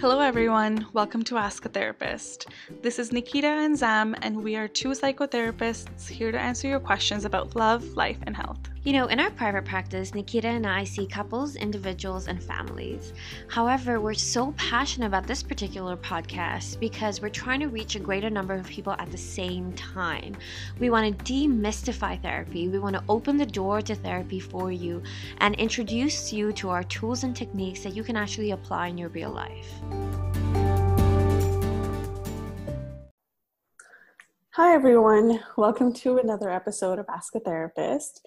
Hello, everyone. Welcome to Ask a Therapist. This is Nikita and Zam, and we are two psychotherapists here to answer your questions about love, life, and health. You know, in our private practice, Nikita and I see couples, individuals, and families. However, we're so passionate about this particular podcast because we're trying to reach a greater number of people at the same time. We want to demystify therapy, we want to open the door to therapy for you, and introduce you to our tools and techniques that you can actually apply in your real life. Hi, everyone. Welcome to another episode of Ask a Therapist.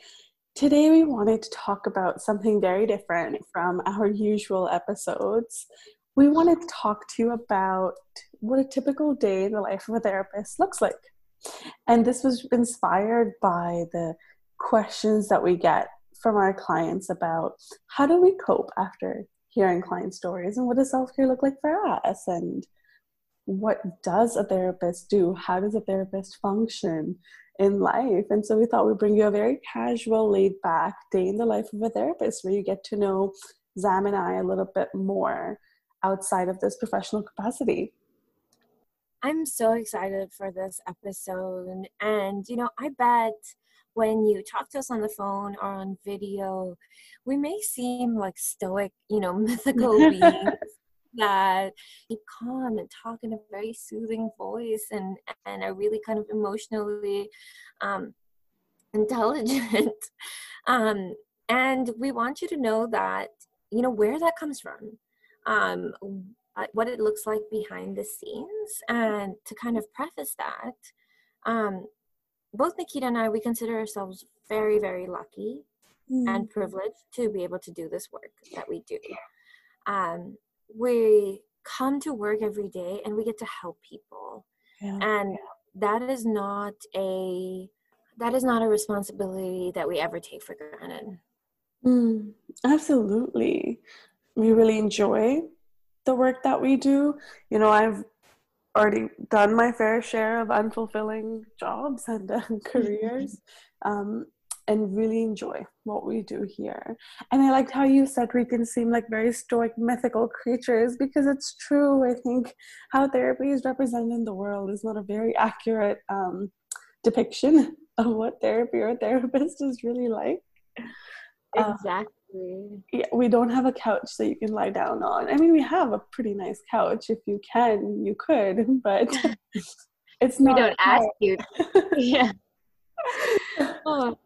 Today, we wanted to talk about something very different from our usual episodes. We wanted to talk to you about what a typical day in the life of a therapist looks like. And this was inspired by the questions that we get from our clients about how do we cope after hearing client stories and what does self-care look like for us and what does a therapist do how does a therapist function in life. And so we thought we'd bring you a very casual, laid back day in the life of a therapist where you get to know Zam and I a little bit more outside of this professional capacity. I'm so excited for this episode. And, you know, I bet when you talk to us on the phone or on video, we may seem like stoic, you know, mythical beings that be calm and talk in a very soothing voice and and are really kind of emotionally um, intelligent um, and we want you to know that you know where that comes from um, what it looks like behind the scenes and to kind of preface that um, both nikita and i we consider ourselves very very lucky mm. and privileged to be able to do this work that we do um, we come to work every day and we get to help people. Yeah. and that is not a that is not a responsibility that we ever take for granted. Mm, absolutely. We really enjoy the work that we do. You know i've already done my fair share of unfulfilling jobs and uh, careers. Um, and really enjoy what we do here. And I liked how you said we can seem like very stoic, mythical creatures because it's true. I think how therapy is represented in the world is not a very accurate um, depiction of what therapy or therapist is really like. Uh, exactly. Yeah, we don't have a couch that you can lie down on. I mean, we have a pretty nice couch. If you can, you could, but it's not. We don't ask you. yeah. Oh,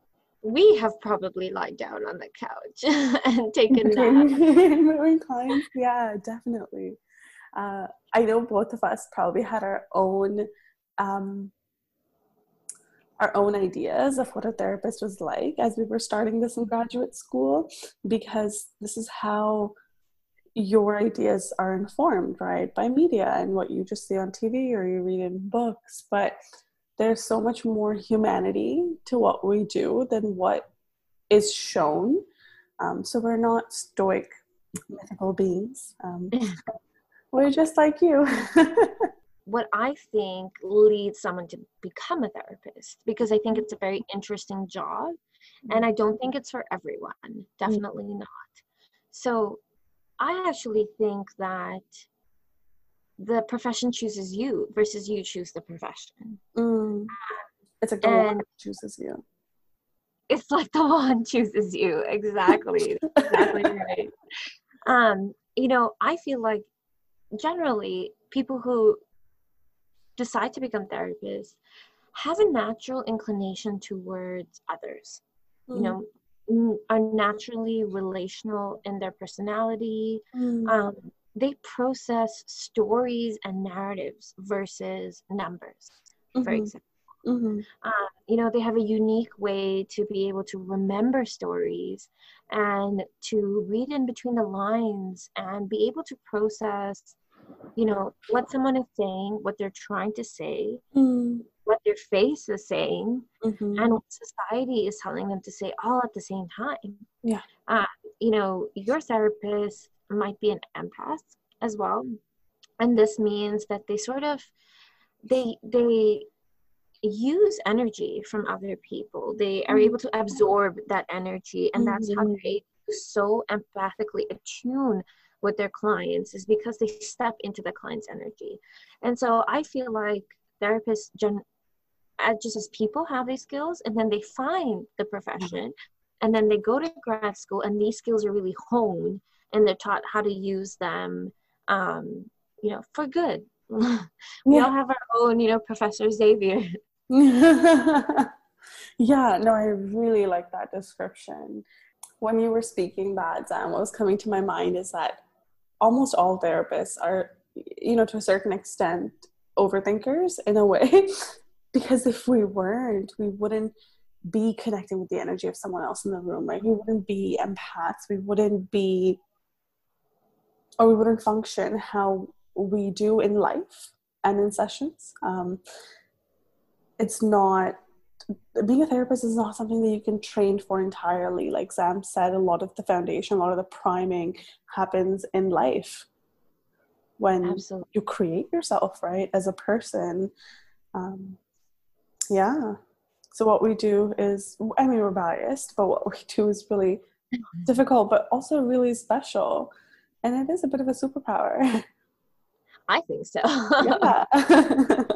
we have probably lied down on the couch and taken nap. clients, yeah, definitely. Uh, I know both of us probably had our own um, our own ideas of what a therapist was like as we were starting this in graduate school because this is how your ideas are informed right by media and what you just see on tv or you read in books but there's so much more humanity to what we do than what is shown. Um, so we're not stoic, mythical beings. Um, we're just like you. what I think leads someone to become a therapist, because I think it's a very interesting job, and I don't think it's for everyone. Definitely mm-hmm. not. So I actually think that the profession chooses you versus you choose the profession. Mm. It's like the and one chooses you. It's like the one chooses you. Exactly. exactly right. Um, you know, I feel like generally people who decide to become therapists have a natural inclination towards others. Mm. You know, are naturally relational in their personality. Mm. Um, they process stories and narratives versus numbers mm-hmm. for example mm-hmm. um, you know they have a unique way to be able to remember stories and to read in between the lines and be able to process you know what someone is saying what they're trying to say mm. what their face is saying mm-hmm. and what society is telling them to say all at the same time yeah uh, you know your therapist might be an empath as well. And this means that they sort of they they use energy from other people. They are able to absorb that energy and that's how mm-hmm. they're so empathically attune with their clients is because they step into the client's energy. And so I feel like therapists gen- uh, just as people have these skills and then they find the profession and then they go to grad school and these skills are really honed and they're taught how to use them um, you know for good. We yeah. all have our own you know professor xavier. Yeah no i really like that description. When you were speaking that Zam, what was coming to my mind is that almost all therapists are you know to a certain extent overthinkers in a way. Because if we weren't we wouldn't be connecting with the energy of someone else in the room right? We wouldn't be empaths. We wouldn't be or we wouldn't function how we do in life and in sessions. Um, it's not being a therapist is not something that you can train for entirely. Like Zam said a lot of the foundation a lot of the priming happens in life when Absolutely. you create yourself right as a person. Um, yeah. So what we do is i mean we're biased but what we do is really difficult but also really special and it is a bit of a superpower. I think so. Yeah.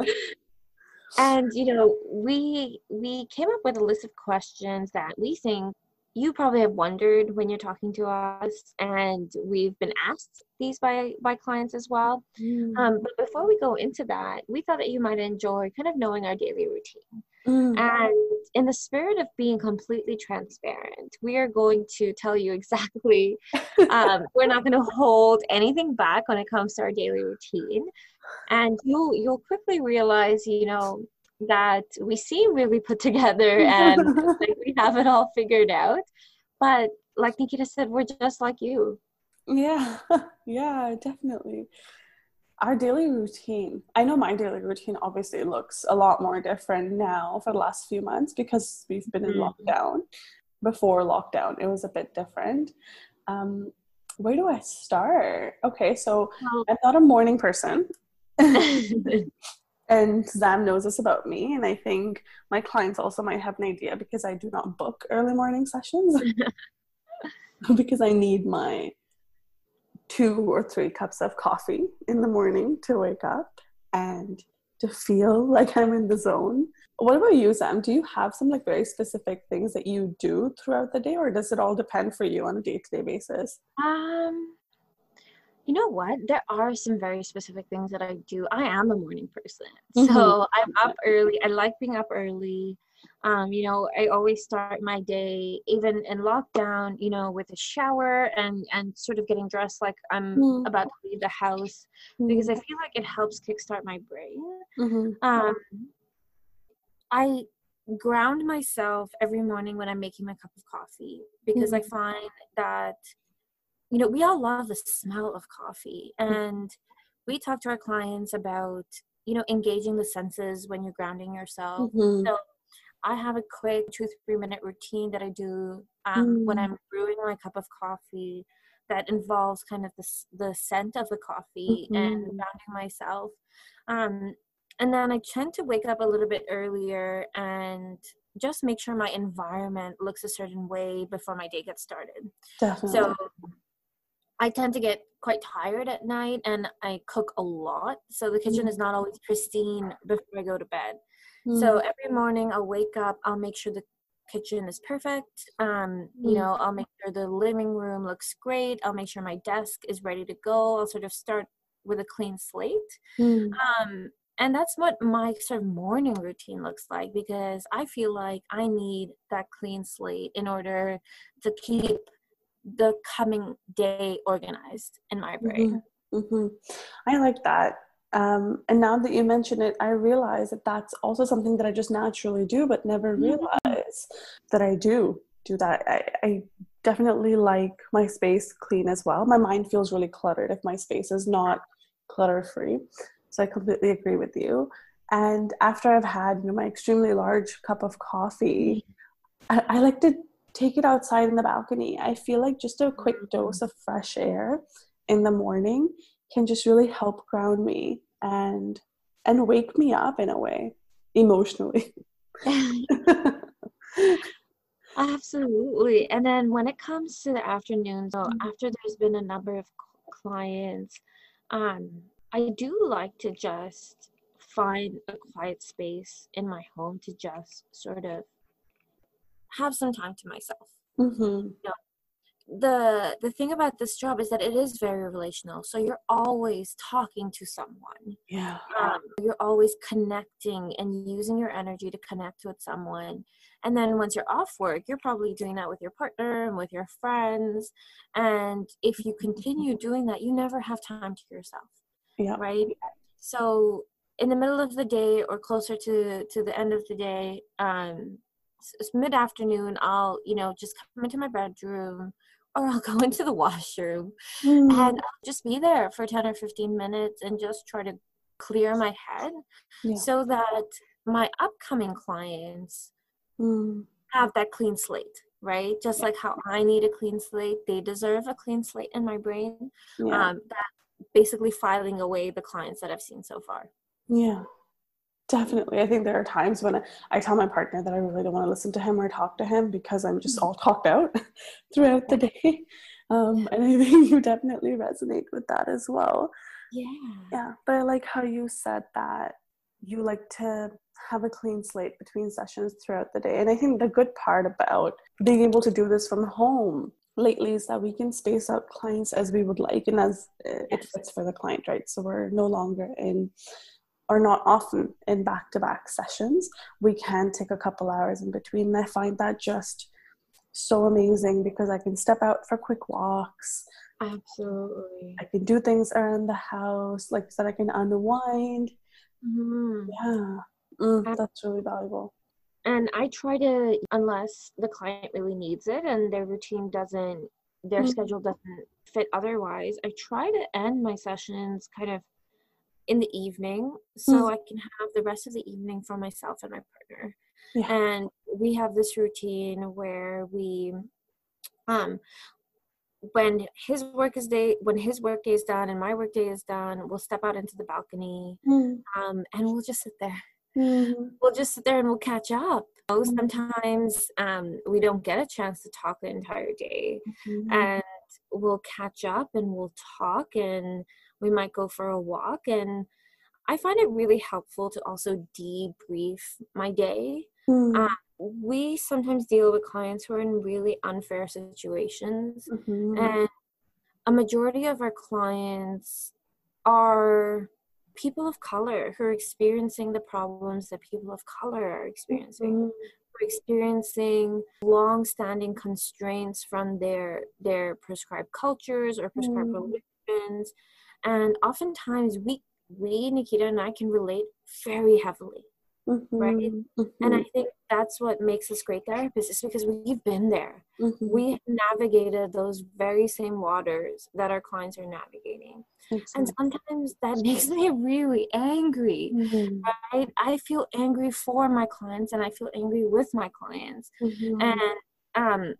And you know we we came up with a list of questions that we think you probably have wondered when you're talking to us and we've been asked these by by clients as well. Mm. um, but before we go into that we thought that you might enjoy kind of knowing our daily routine mm. and in the spirit of being completely transparent we are going to tell you exactly um, we're not going to hold anything back when it comes to our daily routine and you'll you'll quickly realize you know that we seem really put together and like we have it all figured out. But like Nikita said, we're just like you. Yeah, yeah, definitely. Our daily routine, I know my daily routine obviously looks a lot more different now for the last few months because we've been in mm-hmm. lockdown. Before lockdown, it was a bit different. Um, where do I start? Okay, so I'm not a morning person. and Zam knows this about me, and I think my clients also might have an idea because I do not book early morning sessions because I need my two or three cups of coffee in the morning to wake up and to feel like I'm in the zone. What about you, Zam? Do you have some like very specific things that you do throughout the day, or does it all depend for you on a day to day basis? Um, you know what? There are some very specific things that I do. I am a morning person. Mm-hmm. So I'm up early. I like being up early. Um, you know, I always start my day, even in lockdown, you know, with a shower and and sort of getting dressed like I'm mm-hmm. about to leave the house mm-hmm. because I feel like it helps kickstart my brain. Mm-hmm. Um, I ground myself every morning when I'm making my cup of coffee because I mm-hmm. find that you know, we all love the smell of coffee. Mm. And we talk to our clients about, you know, engaging the senses when you're grounding yourself. Mm-hmm. So I have a quick two, three minute routine that I do um, mm. when I'm brewing my cup of coffee that involves kind of the, the scent of the coffee mm-hmm. and grounding myself. Um, and then I tend to wake up a little bit earlier and just make sure my environment looks a certain way before my day gets started. Definitely. So I tend to get quite tired at night and I cook a lot. So the kitchen is not always pristine before I go to bed. Mm. So every morning I'll wake up, I'll make sure the kitchen is perfect. Um, you mm. know, I'll make sure the living room looks great. I'll make sure my desk is ready to go. I'll sort of start with a clean slate. Mm. Um, and that's what my sort of morning routine looks like because I feel like I need that clean slate in order to keep the coming day organized in my brain. Mm-hmm. Mm-hmm. I like that. Um, and now that you mention it, I realize that that's also something that I just naturally do, but never mm-hmm. realize that I do do that. I, I definitely like my space clean as well. My mind feels really cluttered if my space is not clutter free. So I completely agree with you. And after I've had you know, my extremely large cup of coffee, I, I like to take it outside in the balcony. I feel like just a quick mm-hmm. dose of fresh air in the morning can just really help ground me and and wake me up in a way emotionally. Absolutely. And then when it comes to the afternoon, so mm-hmm. after there's been a number of clients, um, I do like to just find a quiet space in my home to just sort of have some time to myself. Mm-hmm. The the thing about this job is that it is very relational. So you're always talking to someone. Yeah. Um, you're always connecting and using your energy to connect with someone. And then once you're off work, you're probably doing that with your partner and with your friends. And if you continue doing that, you never have time to yourself. Yeah. Right. So in the middle of the day or closer to to the end of the day, um, it's mid afternoon, I'll you know just come into my bedroom or I'll go into the washroom Mm. and I'll just be there for 10 or 15 minutes and just try to clear my head Yeah. so that my upcoming clients Mm. have that clean slate right just like how i need a clean slate they deserve a clean slate in my brain Yeah. um, that basically filing away the clients that i've seen so far Yeah, definitely. I think there are times when I, I tell my partner that I really don't want to listen to him or talk to him because I'm just all talked out throughout the day. Um, and I think you definitely resonate with that as well. yeah Yeah, but I like how you said that you like to have a clean slate between sessions throughout the day. And I think the good part about being able to do this from home lately is that we can space out clients as we would like and as uh, it fits for the client, right? So we're no longer in or not often in back to back sessions. We can take a couple hours in between. And I find that just so amazing because I can step out for quick walks. absolutely I can do things around the house, like I said, I can unwind. Mhm. Yeah, mm, that's really valuable. and i try to unless the client really needs it and their routine doesn't their Mhm. schedule doesn't fit otherwise i try to end my sessions kind of in the evening so Mm. i can have the rest of the evening for myself and my partner Yeah. and we have this routine where we um when his work is day when his work day is done and my work day is done we'll step out into the balcony Mm, um and we'll just sit there mhm, we'll just sit there and we'll catch up. Mhm. Sometimes um, we don't get a chance to talk the entire day, mhm, and we'll catch up and we'll talk, and we might go for a walk. And I find it really helpful to also debrief my day. mm, uh, We sometimes deal with clients who are in really unfair situations, mhm, and a majority of our clients are people of color who are experiencing the problems that people of color are experiencing. Mhm, are experiencing long-standing constraints from their their prescribed cultures or prescribed Mm. religions and oftentimes we we nikita and i can relate very heavily right? mhm, and i mhm, think that's what makes us great therapists is because we've been there. Mhm. we navigated those very same waters that our clients are navigating. And sometimes that makes me really angry Mhm, right? I feel angry for my clients and i feel angry with my clients. Mhm, and um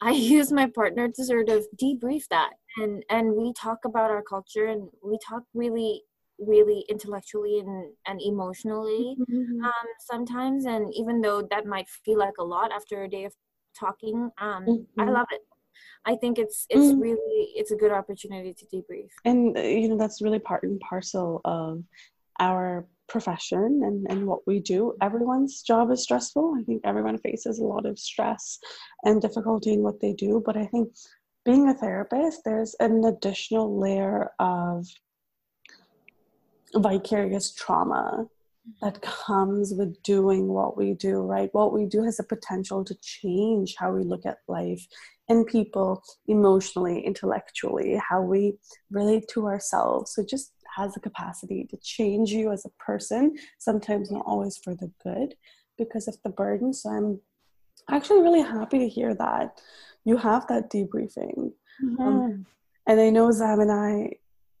i use my partner to sort of debrief that. And and we talk about our culture and we talk really really intellectually and and emotionally mhm, um sometimes and even though that might feel like a lot after a day of talking um i Mhm. love it. I think it's it's Mm. really it's a good opportunity to debrief. And uh, you know that's really part and parcel of our profession and, and what we do. Everyone's job is stressful. I think everyone faces a lot of stress and difficulty in what they do but i think being a therapist there's an additional layer of vicarious trauma that comes with doing what we do, right? What we do has a potential to change how we look at life and people emotionally, intellectually, how we relate to ourselves. So it just has the capacity to change you as a person, sometimes not always for the good because of the burden. So I'm actually really happy to hear that you have that debriefing. Um, and I know Zam and I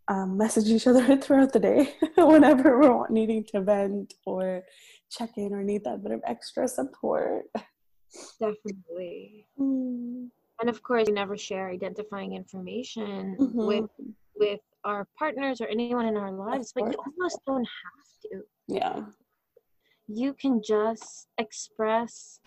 um, message each other throughout the day whenever we're needing to vent or check in or need that bit of extra support. definitely Mm, and of course we never share identifying information mhm. with with our partners or anyone in our lives but you almost don't have to yeah. you can just express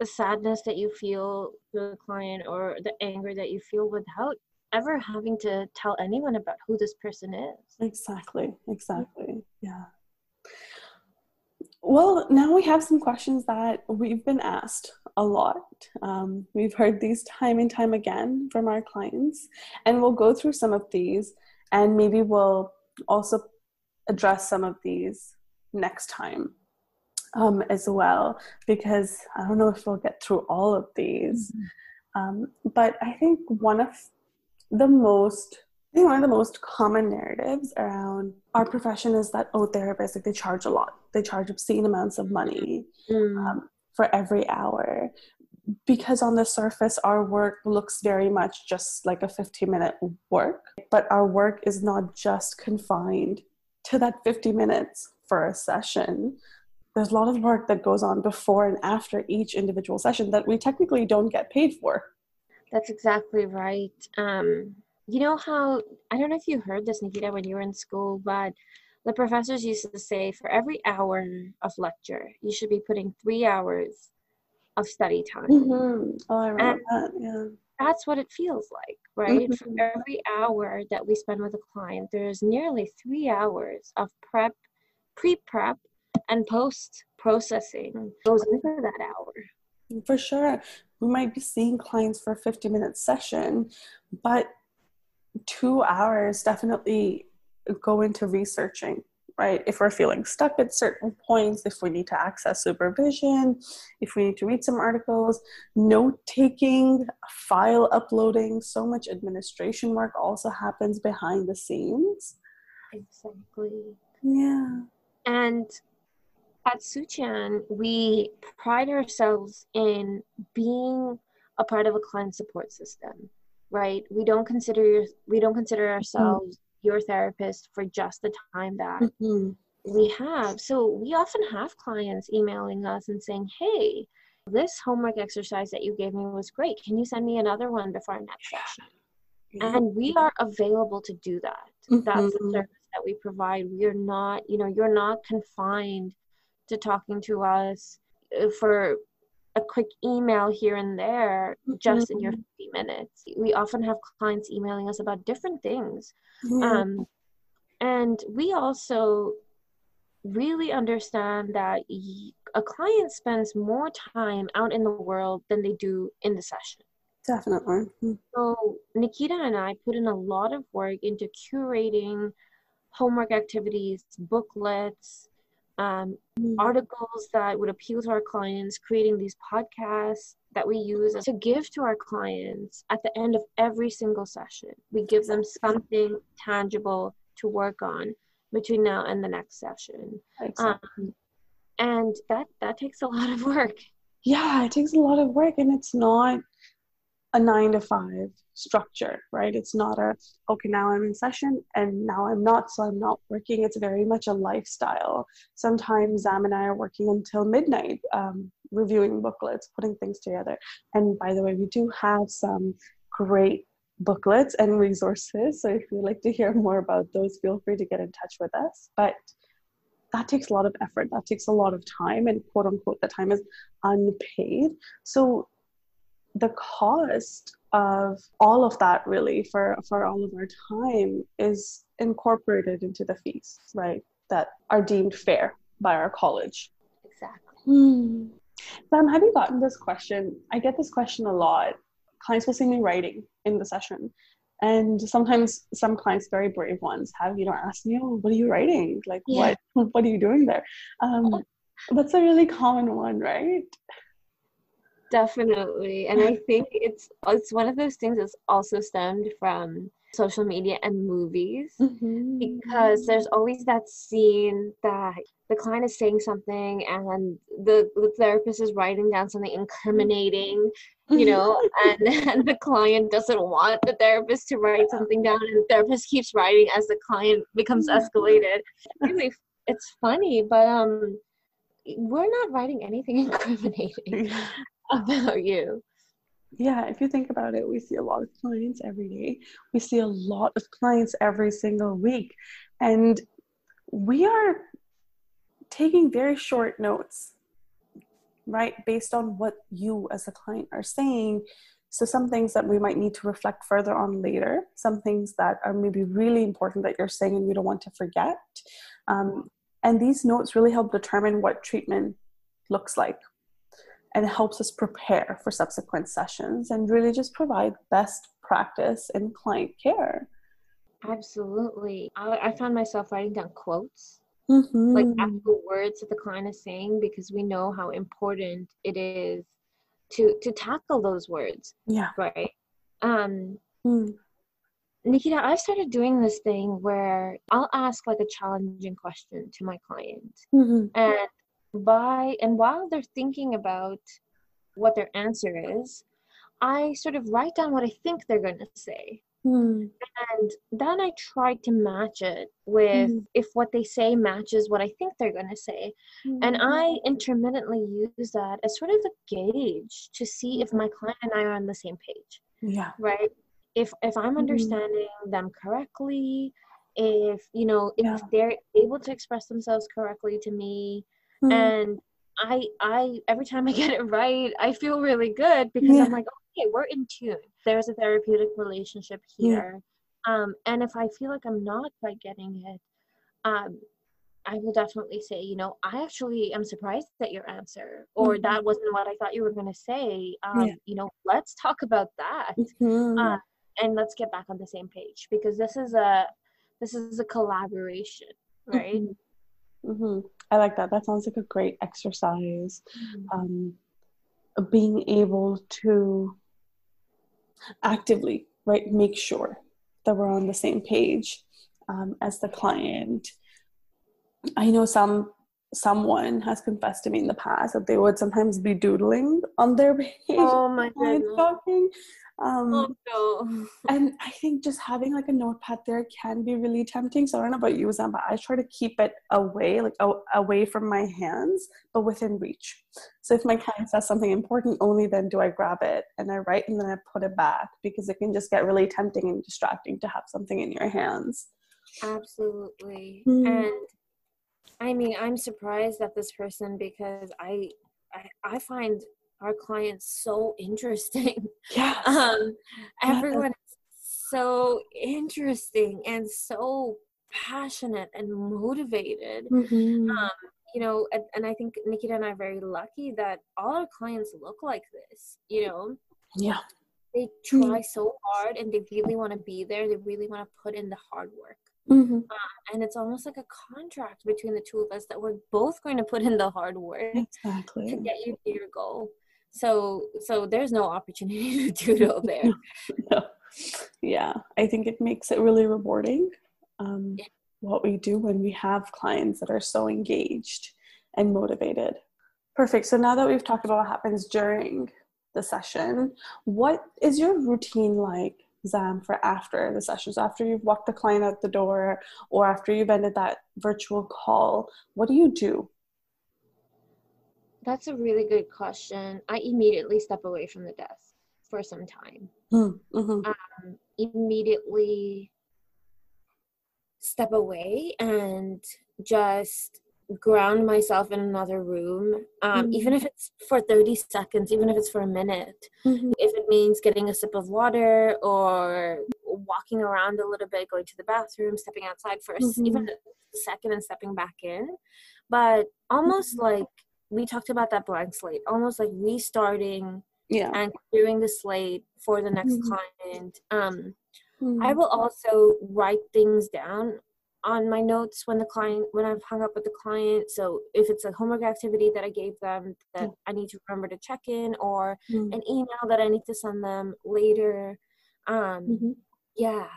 the sadness that you feel to the client or the anger that you feel without ever having to tell anyone about who this person is. Exactly, exactly. Yeah. Well, now we have some questions that we've been asked a lot. Um, we've heard these time and time again from our clients, and we'll go through some of these and maybe we'll also address some of these next time um, as well because I don't know if we'll get through all of these. Mm-hmm. Um, but I think one of the most I think one of the most common narratives around our profession is that oh therapists like they charge a lot. They charge obscene amounts of money mm. um, for every hour because on the surface our work looks very much just like a 15 minute work but our work is not just confined to that 50 minutes for a session there's a lot of work that goes on before and after each individual session that we technically don't get paid for that's exactly right um, you know how i don't know if you heard this nikita when you were in school but the professors used to say for every hour of lecture you should be putting three hours of study time. Mm-hmm. Oh, I remember and that. Yeah. That's what it feels like, right? Mm-hmm. For every hour that we spend with a client, there's nearly three hours of prep, pre prep, and post processing goes into that hour. For sure. We might be seeing clients for a 50 minute session, but two hours definitely go into researching right? If we're feeling stuck at certain points, if we need to access supervision, if we need to read some articles, note taking, file uploading, so much administration work also happens behind the scenes. Exactly. Yeah. And at Suchan, we pride ourselves in being a part of a client support system, right? We don't consider we don't consider ourselves your therapist for just the time that mm-hmm. we have. So we often have clients emailing us and saying, hey, this homework exercise that you gave me was great. Can you send me another one before our next session? And we are available to do that. Mm-hmm. That's the service that we provide. We are not, you know, you're not confined to talking to us uh, for a quick email here and there just mm-hmm. in your mm-hmm. 50 minutes. We often have clients emailing us about different things. Mm-hmm. Um, and we also really understand that a client spends more time out in the world than they do in the session. Definitely. Mm-hmm. So, Nikita and I put in a lot of work into curating homework activities, booklets, um, mm. articles that would appeal to our clients, creating these podcasts that we use to give to our clients at the end of every single session. We give them something tangible to work on between now and the next session. Exactly. Um, and that that takes a lot of work. Yeah, it takes a lot of work, and it's not a nine to five structure, right? It's not a, okay, now I'm in session and now I'm not, so I'm not working. It's very much a lifestyle. Sometimes Zam and I are working until midnight, um, reviewing booklets, putting things together. And by the way, we do have some great booklets and resources. So if you'd like to hear more about those, feel free to get in touch with us. But that takes a lot of effort. That takes a lot of time, and quote unquote, the time is unpaid. So the cost of all of that really for for all of our time is incorporated into the fees right that are deemed fair by our college. Exactly. Hmm. zam have you gotten this question? I get this question a lot. Clients will see me writing in the session and sometimes some clients very brave ones have you know asked me oh what are you writing? Like yeah. what what are you doing there? Um, that's a really common one right Definitely. And I think it's it's one of those things that's also stemmed from social media and movies mm-hmm. because there's always that scene that the client is saying something and the, the therapist is writing down something incriminating you know and, and the client doesn't want the therapist to write something down and the therapist keeps writing as the client becomes escalated. Really it's funny but um we're not writing anything incriminating about you. Yeah, if you think about it, we see a lot of clients every day. We see a lot of clients every single week. And we are taking very short notes, right? Based on what you as a client are saying. So, some things that we might need to reflect further on later, some things that are maybe really important that you're saying and you don't want to forget. Um, and these notes really help determine what treatment looks like and helps us prepare for subsequent sessions and really just provide best practice in client care. Absolutely. I, I found myself writing down quotes, Mm-hmm. like actual words that the client is saying, because we know how important it is to to tackle those words, yeah. right? Um, Mm. Nikita, I've started doing this thing where I'll ask like a challenging question to my client, Mm-hmm. and by and while they're thinking about what their answer is, I sort of write down what I think they're going to say. Mm. and then I try to match it with Mhm. if what they say matches what I think they're going to say. And I intermittently use that as sort of a gauge to see if my client and I are on the same page, yeah. right? If if I'm Mhm. understanding them correctly, if you know if Yeah. they're able to express themselves correctly to me, Mm. and I I every time I get it right, I feel really good because Yeah. I'm like, okay, we're in tune. There's a therapeutic relationship Yeah. here. Um, and if I feel like I'm not quite getting it, um, I will definitely say, you know, I actually am surprised at your answer, or Mhm. that wasn't what I thought you were going to say. Um, Yeah. You know, let's talk about that, Mhm. uh, and let's get back on the same page because this is a this is a collaboration, right? Mhm. Mhm. I like that. That sounds like a great exercise. Mhm. Um, being able to actively, right, make sure that we're on the same page um, as the client. I know some someone has confessed to me in the past that they would sometimes be doodling on their page Oh my talking. Um, Oh no! and I think just having like a notepad there can be really tempting. So I don't know about you, Zam, but I try to keep it away, like a- away from my hands, but within reach. So if my client says something important, only then do I grab it and I write and then I put it back because it can just get really tempting and distracting to have something in your hands. Absolutely. Mm. And I mean, I'm surprised at this person because I, I, I find our clients so interesting. Yes. Um, everyone is so interesting and so passionate and motivated. Mhm. Um, you know, and, and I think Nikita and I are very lucky that all our clients look like this. You know, yeah. they try so hard and they really want to be there. They really want to put in the hard work. Hmm and it's almost like a contract between the two of us that we're both going to put in the hard work to get you to your goal so so there's no opportunity to doodle there No. Yeah, I think it makes it really rewarding um, Yeah. what we do when we have clients that are so engaged and motivated. Perfect. So now that we've talked about what happens during the session, what is your routine like, Zam, for after the sessions? After you've walked the client out the door or after you've ended that virtual call, what do you do? that's a really good question i immediately step away from the desk for some time Mm-hmm. um, immediately step away and just ground myself in another room um, even if it's for 30 seconds even if it's for a minute Mm-hmm. if means getting a sip of water or walking around a little bit, going to the bathroom, stepping outside for Mhm. even a second and stepping back in. But almost like we talked about that blank slate, almost like restarting Yeah. and clearing the slate for the next Mhm. client. Um, I Mhm. will also write things down on my notes when the client when I've hung up with the client. So if it's a homework activity that I gave them that I need to remember to check in or Mhm. an email that I need to send them later. Um Mhm. yeah.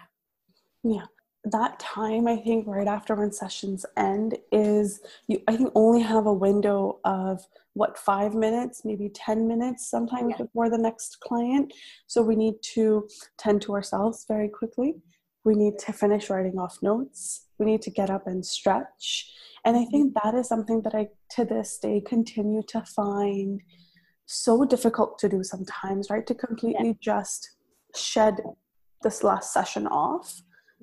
that time i think right after when sessions end is you i think only have a window of what five minutes maybe 10 minutes sometimes Yeah. before the next client so we need to tend to ourselves very quickly we need to finish writing off notes we need to get up and stretch. And i think that is something that i to this day continue to find so difficult to do sometimes right? To completely just shed this last session off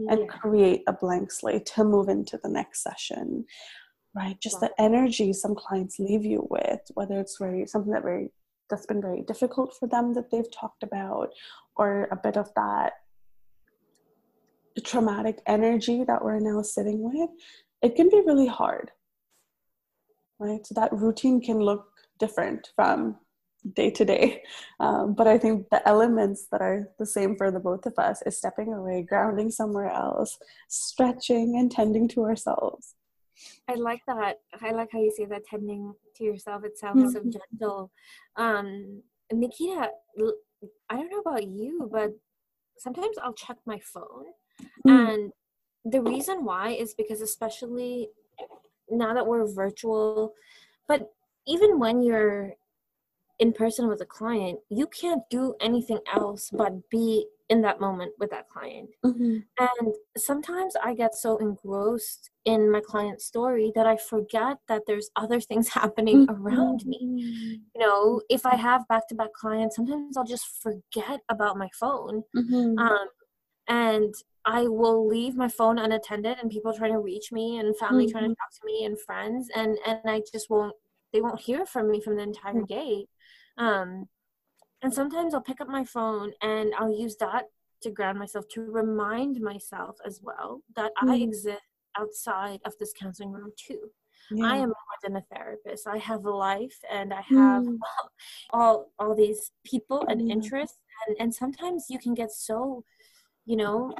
and create a blank slate to move into the next session right? Just the energy some clients leave you with whether it's very something that very that's been very difficult for them that they've talked about, or a bit of that traumatic energy that we're now sitting with, it can be really hard. Right? So that routine can look different from day to day. Um, but I think the elements that are the same for the both of us is stepping away, grounding somewhere else, stretching, and tending to ourselves. I like that. I like how you say that tending to yourself. It sounds mm-hmm. so gentle. Um, Nikita, I don't know about you, but sometimes I'll check my phone. Mm. And the reason why is because, especially now that we're virtual, but even when you're in person with a client, you can't do anything else but be in that moment with that client. Mm-hmm. And sometimes I get so engrossed in my client's story that I forget that there's other things happening mm-hmm. around me. You know, if I have back to back clients, sometimes I'll just forget about my phone. Mm-hmm. Um, and I will leave my phone unattended and people trying to reach me and family trying to mm-hmm. talk to me and friends and and I just won't they won't hear from me from the entire mm. day. Um, and sometimes I'll pick up my phone and I'll use that to ground myself, to remind myself as well that mm. I exist outside of this counseling room too. Yeah. I am more than a therapist. I have a life and I have mm. all all these people and interests and, and sometimes you can get so, you know,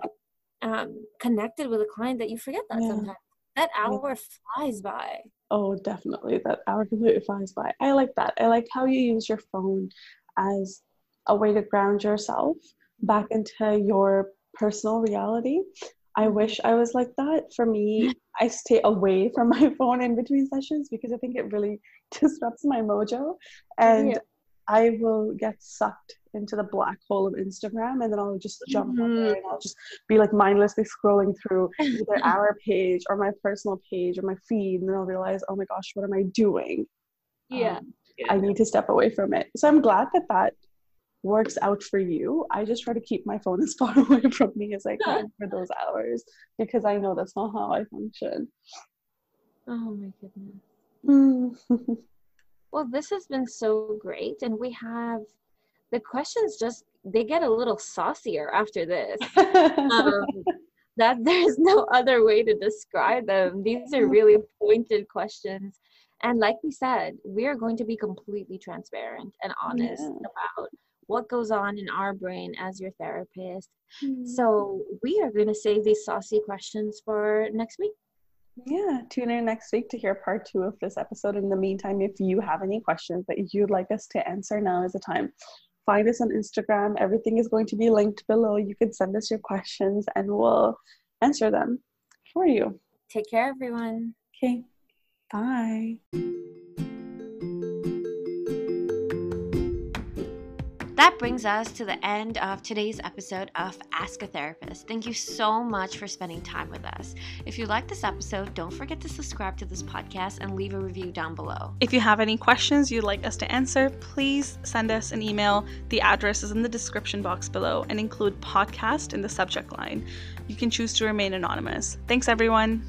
um, connected with a client that you forget that yeah. sometimes. That hour yeah. flies by. Oh, definitely. That hour completely flies by. I like that. I like how you use your phone as a way to ground yourself back into your personal reality. I mm-hmm. wish I was like that. For me, I stay away from my phone in between sessions because I think it really disrupts my mojo. And yeah. I will get sucked into the black hole of Instagram and then I'll just jump mm-hmm. on there and I'll just be like mindlessly scrolling through either our page or my personal page or my feed and then I'll realize, oh my gosh, what am I doing? Yeah. Um, yeah. I need to step away from it. So I'm glad that that works out for you. I just try to keep my phone as far away from me as I can for those hours because I know that's not how I function. Oh my goodness. well, this has been so great, and we have the questions just they get a little saucier after this. um, that there's no other way to describe them. These are really pointed questions. And like we said, we are going to be completely transparent and honest yeah. about what goes on in our brain as your therapist. Mm-hmm. So we are going to save these saucy questions for next week. Yeah, tune in next week to hear part two of this episode. In the meantime, if you have any questions that you'd like us to answer, now is the time find us on Instagram. Everything is going to be linked below. You can send us your questions and we'll answer them for you. Take care, everyone. Okay. Bye. That brings us to the end of today's episode of Ask a Therapist. Thank you so much for spending time with us. If you like this episode, don't forget to subscribe to this podcast and leave a review down below. If you have any questions you'd like us to answer, please send us an email. The address is in the description box below and include podcast in the subject line. You can choose to remain anonymous. Thanks, everyone.